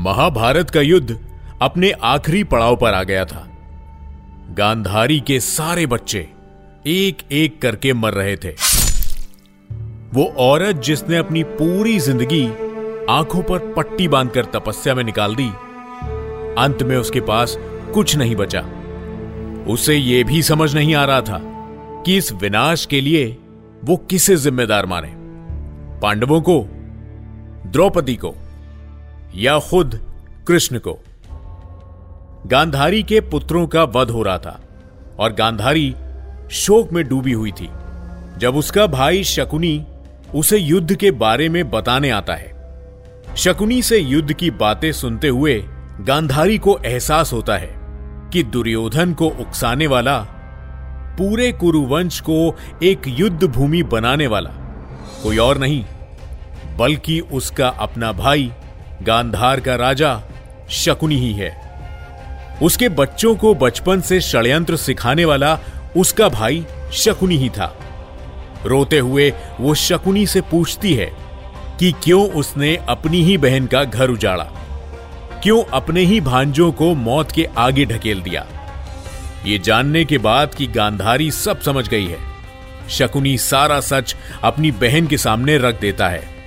महाभारत का युद्ध अपने आखिरी पड़ाव पर आ गया था। गांधारी के सारे बच्चे एक एक करके मर रहे थे। वो औरत जिसने अपनी पूरी ज़िंदगी आँखों पर पट्टी बांधकर तपस्या में निकाल दी, अंत में उसके पास कुछ नहीं बचा। उसे यह भी समझ नहीं आ रहा था कि इस विनाश के लिए वो किसे जिम्मेदार माने। पांडवों को, द्रौपदी को। या खुद कृष्ण को। गांधारी के पुत्रों का वध हो रहा था और गांधारी शोक में डूबी हुई थी, जब उसका भाई शकुनी उसे युद्ध के बारे में बताने आता है। शकुनी से युद्ध की बातें सुनते हुए गांधारी को एहसास होता है कि दुर्योधन को उकसाने वाला, पूरे कुरुवंश को एक युद्ध भूमि बनाने वाला कोई और नहीं, बल्कि उसका अपना भाई गांधार का राजा शकुनी ही है। उसके बच्चों को बचपन से षड्यंत्र सिखाने वाला उसका भाई शकुनी ही था। रोते हुए वो शकुनी से पूछती है कि क्यों उसने अपनी ही बहन का घर उजाड़ा? क्यों अपने ही भांजों को मौत के आगे ढकेल दिया? ये जानने के बाद कि गांधारी सब समझ गई है। शकुनी सारा सच अपनी बहन के सामने रख देता है।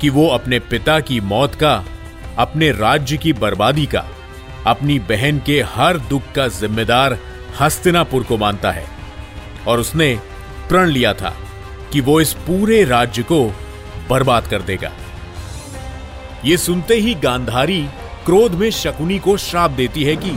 कि वो अपने पिता की मौत का, अपने राज्य की बर्बादी का, अपनी बहन के हर दुख का जिम्मेदार हस्तिनापुर को मानता है। और उसने प्रण लिया था कि वो इस पूरे राज्य को बर्बाद कर देगा। ये सुनते ही गांधारी क्रोध में शकुनी को श्राप देती है कि,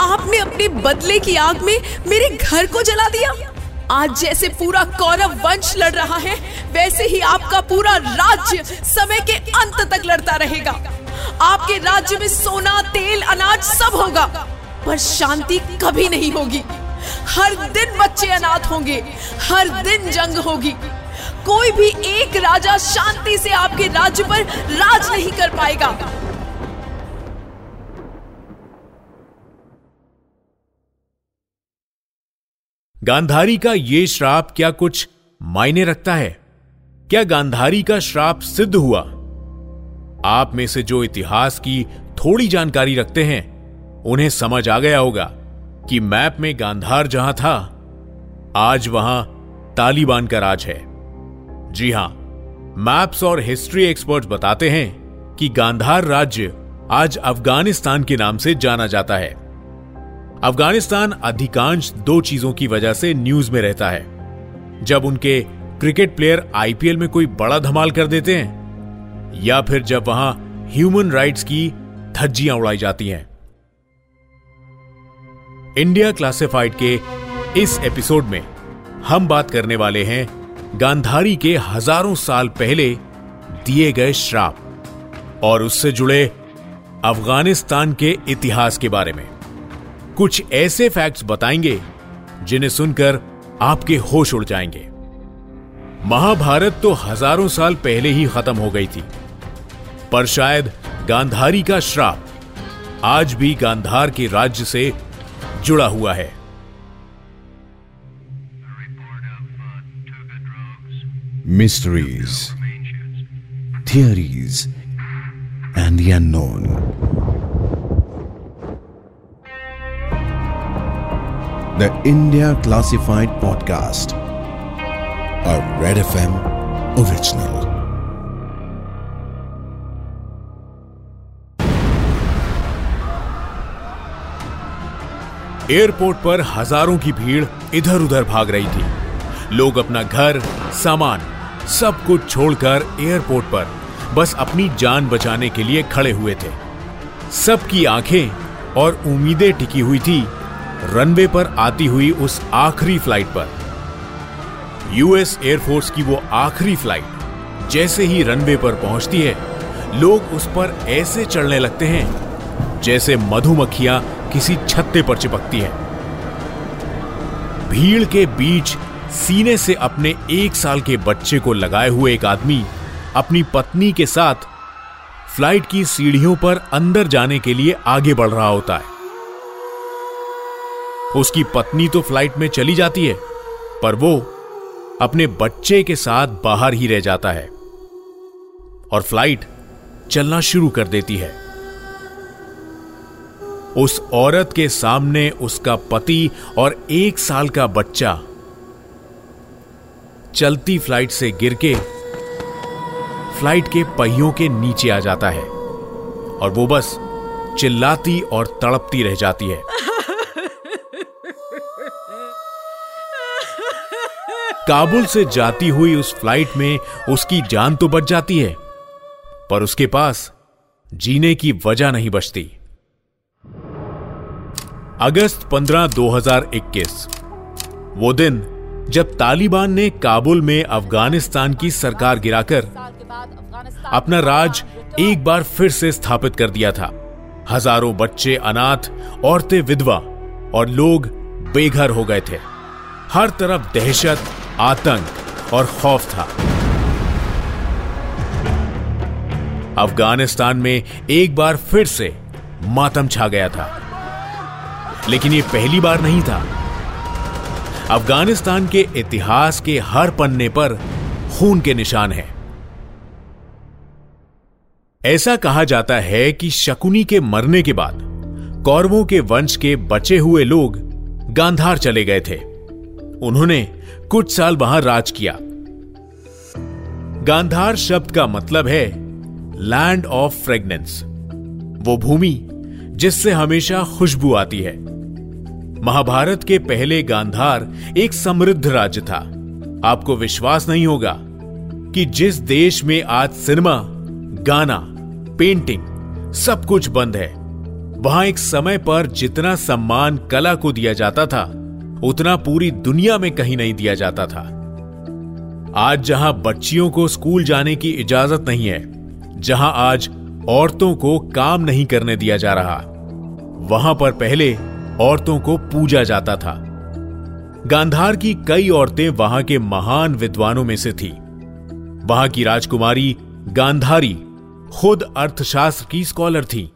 आपने अपने बदले की आग में मेरे घर को जला दिया। आज जैसे पूरा कौरव वंश लड़ रहा है, वैसे ही आपका पूरा राज्य समय के अंत तक लड़ता रहेगा। आपके राज्य में सोना, तेल, अनाज सब होगा, पर शांति कभी नहीं होगी। हर दिन बच्चे अनाथ होंगे, हर दिन जंग होगी। कोई भी एक राजा शांति से आपके राज्य पर राज नहीं कर पाएगा। गांधारी का ये श्राप क्या कुछ मायने रखता है? क्या गांधारी का श्राप सिद्ध हुआ? आप में से जो इतिहास की थोड़ी जानकारी रखते हैं, उन्हें समझ आ गया होगा कि मैप में गांधार जहाँ था, आज वहाँ तालिबान का राज है। जी हाँ, मैप्स और हिस्ट्री एक्सपर्ट्स बताते हैं कि गांधार राज्य आज अफ़गानिस्तान के नाम से जाना जाता है। अफ़गानिस्तान अधिकांश दो चीज़ों की वजह से न्यूज़ में रहता है। जब उनके क्रिकेट प्लेयर आईपीएल में कोई बड़ा धमाल कर देते हैं, या फिर जब वहाँ ह्यूमन राइट्स की धज्जियाँ उड़ाई जाती हैं। इंडिया क्लासिफाइड के इस एपिसोड में हम बात करने वाले हैं गांधारी के हज़ारों साल पहले दिए गए श्राप, और उससे जुड़े अफ़गानिस्तान के इतिहास के बारे में। कुछ ऐसे फैक्ट्स बताएँगे, जिन्हें सुनकर आपके होश उड़ जाएँगे महाभारत तो हज़ारों साल पहले ही खत्म हो गई थी, पर शायद गांधारी का श्राप आज भी गांधार के राज्य से जुड़ा हुआ है mysteries theories and the. The India Classified Podcast, a Red FM original. Airport पर हज़ारों की भीड़ इधर उधर भाग रही थी लोग अपना घर सामान सब कुछ छोड़कर एयरपोर्ट पर बस अपनी जान बचाने के लिए खड़े हुए थे सबकी आँखें और उम्मीदें टिकी हुई थी रनवे पर आती हुई उस आखिरी फ़्लाइट पर। यूएस एयरफोर्स की वो आखिरी फ़्लाइट, जैसे ही रनवे पर पहुँचती है, लोग उस पर ऐसे चढ़ने लगते हैं, जैसे मधुमक्खियाँ किसी छत्ते पर चिपकती है। भीड़ के बीच सीने से अपने एक साल के बच्चे को लगाए हुए एक आदमी अपनी पत्नी के साथ फ़्लाइट की सीढ़ियों पर अंदर जाने के लिए आगे बढ़ रहा होता है। उसकी पत्नी तो फ़्लाइट में चली जाती है, पर वो अपने बच्चे के साथ बाहर ही रह जाता है और फ़्लाइट चलना शुरू कर देती है। उस औरत के सामने उसका पति और एक साल का बच्चा चलती फ़्लाइट से गिर के फ़्लाइट के पहियों के नीचे आ जाता है और वो बस चिल्लाती और तड़पती रह जाती है। काबुल से जाती हुई उस फ़्लाइट में उसकी जान तो बच जाती है, पर उसके पास जीने की वजह नहीं बचती। अगस्त 15 2021 वो दिन जब तालिबान ने काबुल में अफ़गानिस्तान की सरकार गिराकर अपना राज एक बार फिर से स्थापित कर दिया था। हज़ारों बच्चे, अनाथ, औरतें, विधवा और लोग बेघर हो गए थे। हर तरफ़ दहशत, आतंक और खौफ था। अफ़गानिस्तान में एक बार फिर से मातम छा गया था। लेकिन यह पहली बार नहीं था। अफ़गानिस्तान के इतिहास के हर पन्ने पर खून के निशान हैं। ऐसा कहा जाता है कि शकुनी के मरने के बाद कौरवों के वंश के बचे हुए लोग गांधार चले गए थे। उन्होंने कुछ साल वहाँ राज किया। गांधार शब्द का मतलब है लैंड ऑफ़ फ्रेगनेंस वो भूमि जिससे हमेशा खुशबू आती है। महाभारत के पहले गांधार एक समृद्ध राज्य था। आपको विश्वास नहीं होगा कि जिस देश में आज सिनेमा, गाना पेंटिंग सब कुछ बंद है, वहाँ एक समय पर जितना सम्मान कला को दिया जाता था उतना पूरी दुनिया में कहीं नहीं दिया जाता था। आज जहाँ बच्चियों को स्कूल जाने की इजाज़त नहीं है, जहाँ आज औरतों को काम नहीं करने दिया जा रहा, वहाँ पर पहले औरतों को पूजा जाता था। गांधार की कई औरतें वहाँ के महान विद्वानों में से थी। वहाँ की राजकुमारी गांधारी खुद अर्थशास्त्र की स्कॉलर थी।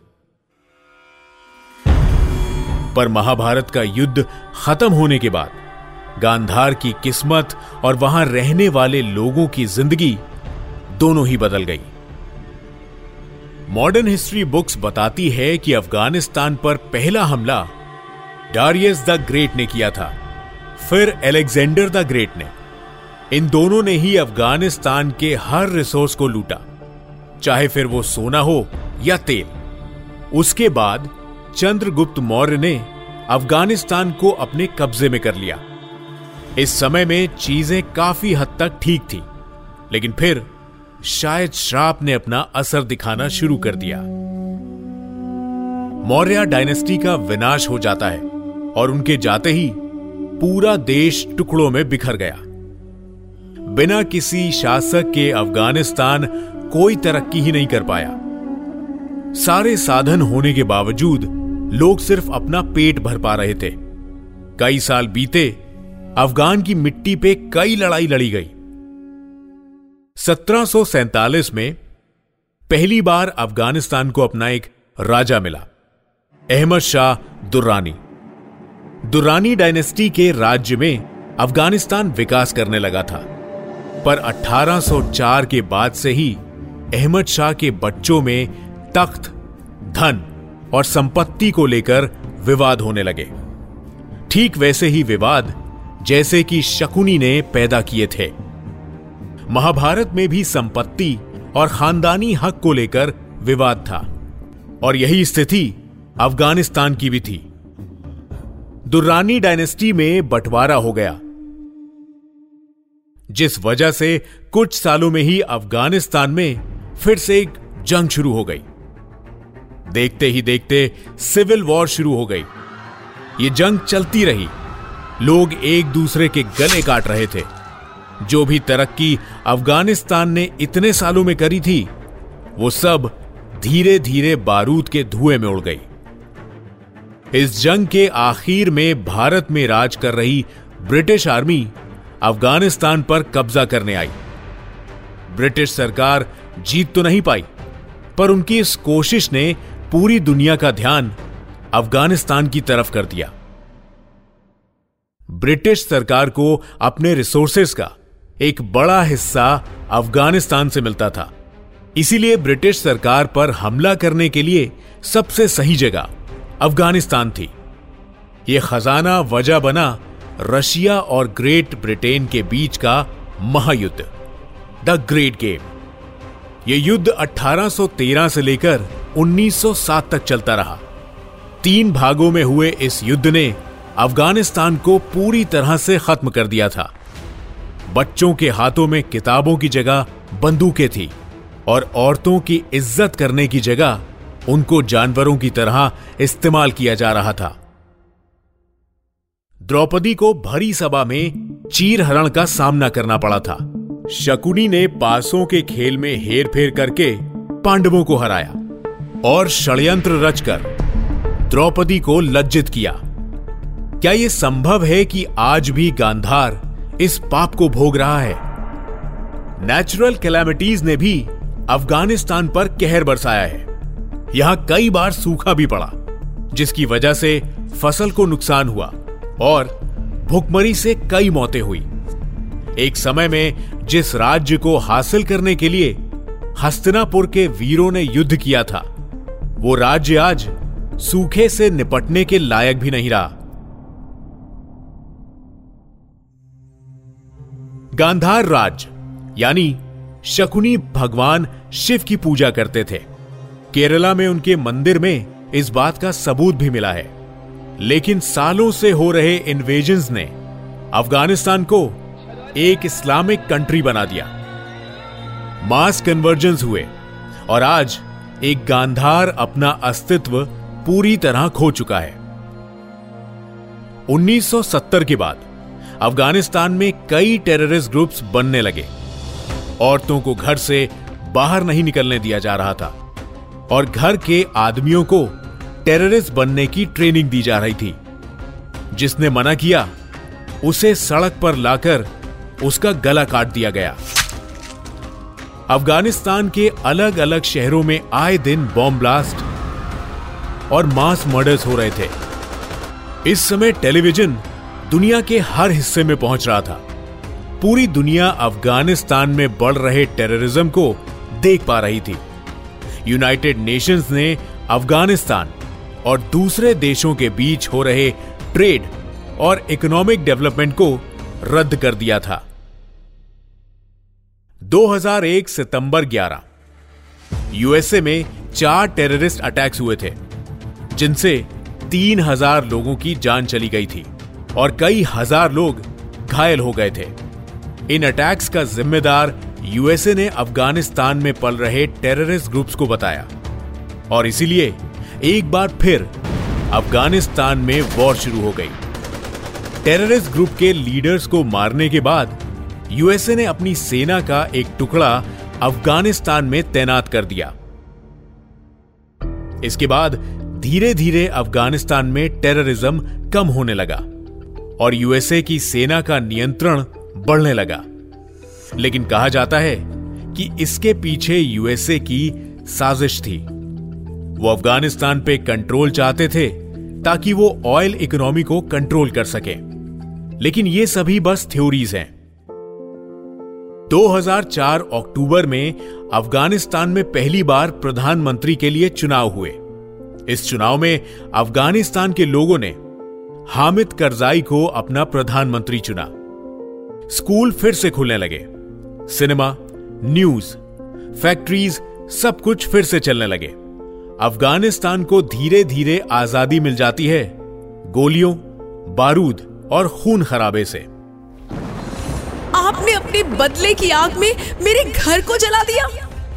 पर महाभारत का युद्ध खत्म होने के बाद, गांधार की किस्मत और वहाँ रहने वाले लोगों की ज़िंदगी दोनों ही बदल गई। मॉडर्न हिस्ट्री बुक्स बताती है कि अफ़गानिस्तान पर पहला हमला डारियस द ग्रेट ने किया था, फिर एलेक्जेंडर द ग्रेट ने। इन दोनों ने ही अफ़गानिस्तान के हर रिसोर्स को लूटा, चाहे फिर वो सोना हो या तेल। उसके बाद चंद्रगुप्त मौर्य ने अफ़गानिस्तान को अपने कब्जे में कर लिया। इस समय में चीज़ें काफ़ी हद तक ठीक थी, लेकिन फिर शायद श्राप ने अपना असर दिखाना शुरू कर दिया। मौर्य डायनेस्टी का विनाश हो जाता है और उनके जाते ही पूरा देश टुकड़ों में बिखर गया। बिना किसी शासक के अफ़गानिस्तान कोई तरक्की ही नहीं कर पाया। सारे साधन होने के बावजूद लोग सिर्फ़ अपना पेट भर पा रहे थे। कई साल बीते, अफगान की मिट्टी पे कई लड़ाई लड़ी गई। 1747 में पहली बार अफ़गानिस्तान को अपना एक राजा मिला, अहमद शाह दुर्रानी। दुर्रानी डायनेस्टी के राज्य में अफ़गानिस्तान विकास करने लगा था, पर 1804 के बाद से ही अहमद शाह के बच्चों में तख्त, धन और संपत्ति को लेकर विवाद होने लगे। ठीक वैसे ही विवाद जैसे कि शकुनी ने पैदा किए थे। महाभारत में भी संपत्ति और खानदानी हक को लेकर विवाद था और यही स्थिति अफ़गानिस्तान की भी थी। दुर्रानी डायनेस्टी में बंटवारा हो गया। जिस वजह से कुछ सालों में ही अफ़गानिस्तान में फिर से एक जंग शुरू हो गई। देखते ही देखते सिविल वॉर शुरू हो गई। ये जंग चलती रही। लोग एक दूसरे के गले काट रहे थे। जो भी तरक्की अफ़गानिस्तान ने इतने सालों में करी थी, वो सब धीरे धीरे बारूद के धुएँ में उड़ गई। इस जंग के आखिर में भारत में राज कर रही ब्रिटिश आर्मी अफ़गानिस्तान पर कब्जा करने आई। ब्रिटिश सरकार जीत तो नहीं पाई, पर उनकी इस कोशिश ने पूरी दुनिया का ध्यान अफ़गानिस्तान की तरफ़ कर दिया। ब्रिटिश सरकार को अपने रिसोर्सेस का एक बड़ा हिस्सा अफ़गानिस्तान से मिलता था। इसीलिए ब्रिटिश सरकार पर हमला करने के लिए सबसे सही जगह अफ़गानिस्तान थी। यह खजाना वजह बना रशिया और ग्रेट ब्रिटेन के बीच का महायुद्ध, द ग्रेट गेम। यह युद्ध 1813 से लेकर 1907 तक चलता रहा। तीन भागों में हुए इस युद्ध ने अफ़गानिस्तान को पूरी तरह से खत्म कर दिया था। बच्चों के हाथों में किताबों की जगह बंदूकें थी और औरतों की इज़्ज़त करने की जगह उनको जानवरों की तरह इस्तेमाल किया जा रहा था। द्रौपदी को भरी सभा में चीर हरण का सामना करना पड़ा था। शकुनी ने पासों के खेल में हेर फेर करके पांडवों को हराया। और षड्यंत्र रचकर द्रौपदी को लज्जित किया। क्या यह संभव है कि आज भी गांधार इस पाप को भोग रहा है? नेचुरल कैलामिटीज ने भी अफ़गानिस्तान पर कहर बरसाया है। यहाँ कई बार सूखा भी पड़ा, जिसकी वजह से फ़सल को नुकसान हुआ और भुखमरी से कई मौतें हुई। एक समय में जिस राज्य को हासिल करने के लिए हस्तिनापुर के वीरों ने युद्ध किया था वो राज्य आज सूखे से निपटने के लायक भी नहीं रहा। गांधार राज्य यानी शकुनी भगवान शिव की पूजा करते थे। केरला में उनके मंदिर में इस बात का सबूत भी मिला है। लेकिन सालों से हो रहे इन्वेजन्स ने अफ़गानिस्तान को एक इस्लामिक कंट्री बना दिया। मास कन्वर्जेंस हुए और आज एक गांधार अपना अस्तित्व पूरी तरह खो चुका है। 1970 के बाद अफ़गानिस्तान में कई टेररिस्ट ग्रुप्स बनने लगे। औरतों को घर से बाहर नहीं निकलने दिया जा रहा था और घर के आदमियों को टेररिस्ट बनने की ट्रेनिंग दी जा रही थी। जिसने मना किया, उसे सड़क पर लाकर उसका गला काट दिया गया। अफ़गानिस्तान के अलग अलग शहरों में आए दिन बॉम्ब ब्लास्ट और मास मर्डर्स हो रहे थे। इस समय टेलीविज़न दुनिया के हर हिस्से में पहुँच रहा था। पूरी दुनिया अफ़गानिस्तान में बढ़ रहे टेररिज्म को देख पा रही थी। यूनाइटेड नेशंस ने अफ़गानिस्तान और दूसरे देशों के बीच हो रहे ट्रेड और इकोनॉमिक डेवलपमेंट को रद्द कर दिया था। 2001 सितंबर 11 यूएसए में चार टेररिस्ट अटैक्स हुए थे, जिनसे तीन हज़ार लोगों की जान चली गई थी और कई हज़ार लोग घायल हो गए थे। इन अटैक्स का जिम्मेदार यूएसए ने अफ़गानिस्तान में पल रहे टेररिस्ट ग्रुप्स को बताया और इसीलिए एक बार फिर अफ़गानिस्तान में वॉर शुरू हो गई। टेररिस्ट ग्रुप के लीडर्स को मारने के बाद यूएसए ने अपनी सेना का एक टुकड़ा अफ़गानिस्तान में तैनात कर दिया। इसके बाद धीरे धीरे अफ़गानिस्तान में टेररिज्म कम होने लगा और यूएसए की सेना का नियंत्रण बढ़ने लगा। लेकिन कहा जाता है कि इसके पीछे यूएसए की साजिश थी। वो अफ़गानिस्तान पे कंट्रोल चाहते थे ताकि वो ऑयल इकोनॉमी को कंट्रोल कर सके। लेकिन ये सभी बस थ्योरीज हैं। 2004 अक्टूबर में अफ़गानिस्तान में पहली बार प्रधानमंत्री के लिए चुनाव हुए। इस चुनाव में अफ़गानिस्तान के लोगों ने हामिद करजाई को अपना प्रधानमंत्री चुना। स्कूल फिर से खुलने लगे। सिनेमा, न्यूज़, फैक्ट्रीज सब कुछ फिर से चलने लगे। अफ़गानिस्तान को धीरे धीरे आज़ादी मिल जाती है। गोलियों, बारूद और खून खराबे से। आपने अपने बदले की आग में मेरे घर को जला दिया।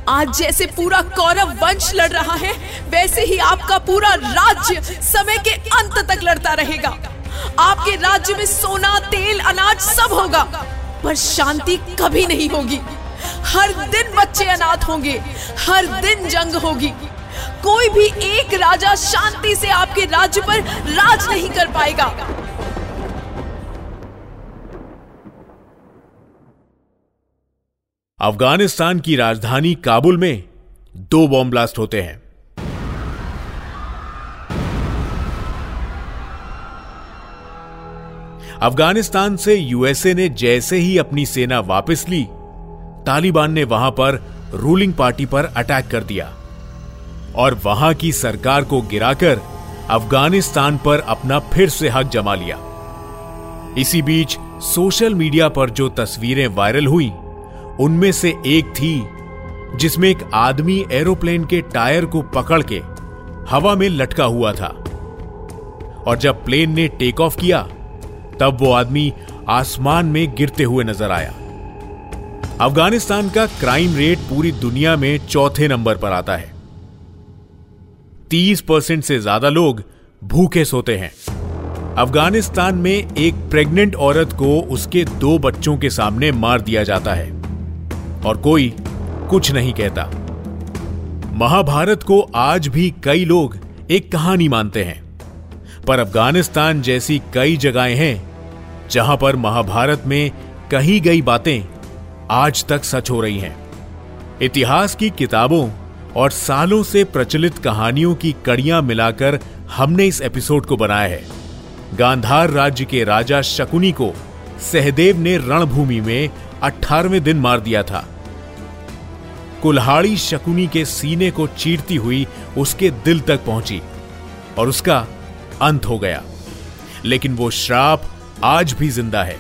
आज जैसे पूरा कौरव वंश लड़ रहा है, वैसे ही आपका पूरा राज्य समय के अंत तक लड़ता रहेगा। आपके राज्य में सोना, तेल, अनाज सब होगा, पर शांति कभी नहीं होगी। हर दिन बच्चे अनाथ होंगे, हर दिन जंग होगी। कोई भी एक राजा शांति से आपके राज्य पर राज नहीं कर पाएगा। अफ़गानिस्तान की राजधानी काबुल में दो बॉम्ब ब्लास्ट होते हैं। अफ़गानिस्तान से यूएसए ने जैसे ही अपनी सेना वापस ली, तालिबान ने वहाँ पर रूलिंग पार्टी पर अटैक कर दिया और वहाँ की सरकार को गिराकर अफ़गानिस्तान पर अपना फिर से हक जमा लिया। इसी बीच सोशल मीडिया पर जो तस्वीरें वायरल हुई उनमें से एक थी, जिसमें एक आदमी एरोप्लेन के टायर को पकड़ के हवा में लटका हुआ था। और जब प्लेन ने टेक ऑफ़ किया, तब वो आदमी आसमान में गिरते हुए नज़र आया। अफ़गानिस्तान का क्राइम रेट पूरी दुनिया में चौथे नंबर पर आता है। तीस परसेंट से ज़्यादा लोग भूखे सोते हैं। अफ़गानिस्तान में एक प्रेग्नेंट औरत को उसके दो बच्चों के सामने मार दिया जाता है। और कोई कुछ नहीं कहता। महाभारत को आज भी कई लोग एक कहानी मानते हैं, पर अफ़गानिस्तान जैसी कई जगहें हैं जहाँ पर महाभारत में कही गई बातें आज तक सच हो रही हैं। इतिहास की किताबों और सालों से प्रचलित कहानियों की कड़ियाँ मिलाकर हमने इस एपिसोड को बनाया है। गांधार राज्य के राजा शकुनी को सहदेव ने रणभूमि में अठारहवें दिन मार दिया था। कुल्हाड़ी शकुनी के सीने को चीरती हुई उसके दिल तक पहुँची और उसका अंत हो गया। लेकिन वो श्राप आज भी ज़िंदा है।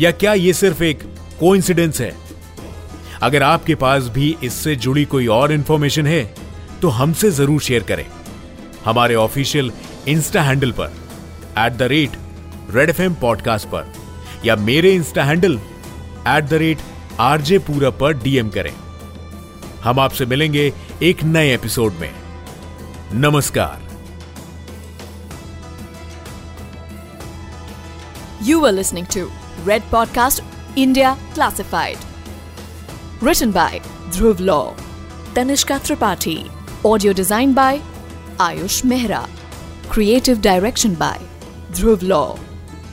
या क्या यह सिर्फ़ एक कोइंसिडेंस है? अगर आपके पास भी इससे जुड़ी कोई और इंफॉर्मेशन है तो हमसे ज़रूर शेयर करें। हमारे ऑफिशियल इंस्टा हैंडल पर at the rate red FM podcast पर। या मेरे insta handle at the rate RJ पूरा पर डीएम करें हम आपसे मिलेंगे एक नए एपिसोड में नमस्कार You were listening to Red Podcast India Classified. Written by Dhruv Law, Tanishka Tripathi. Audio designed by Ayush Mehra. Creative direction by Dhruv Law.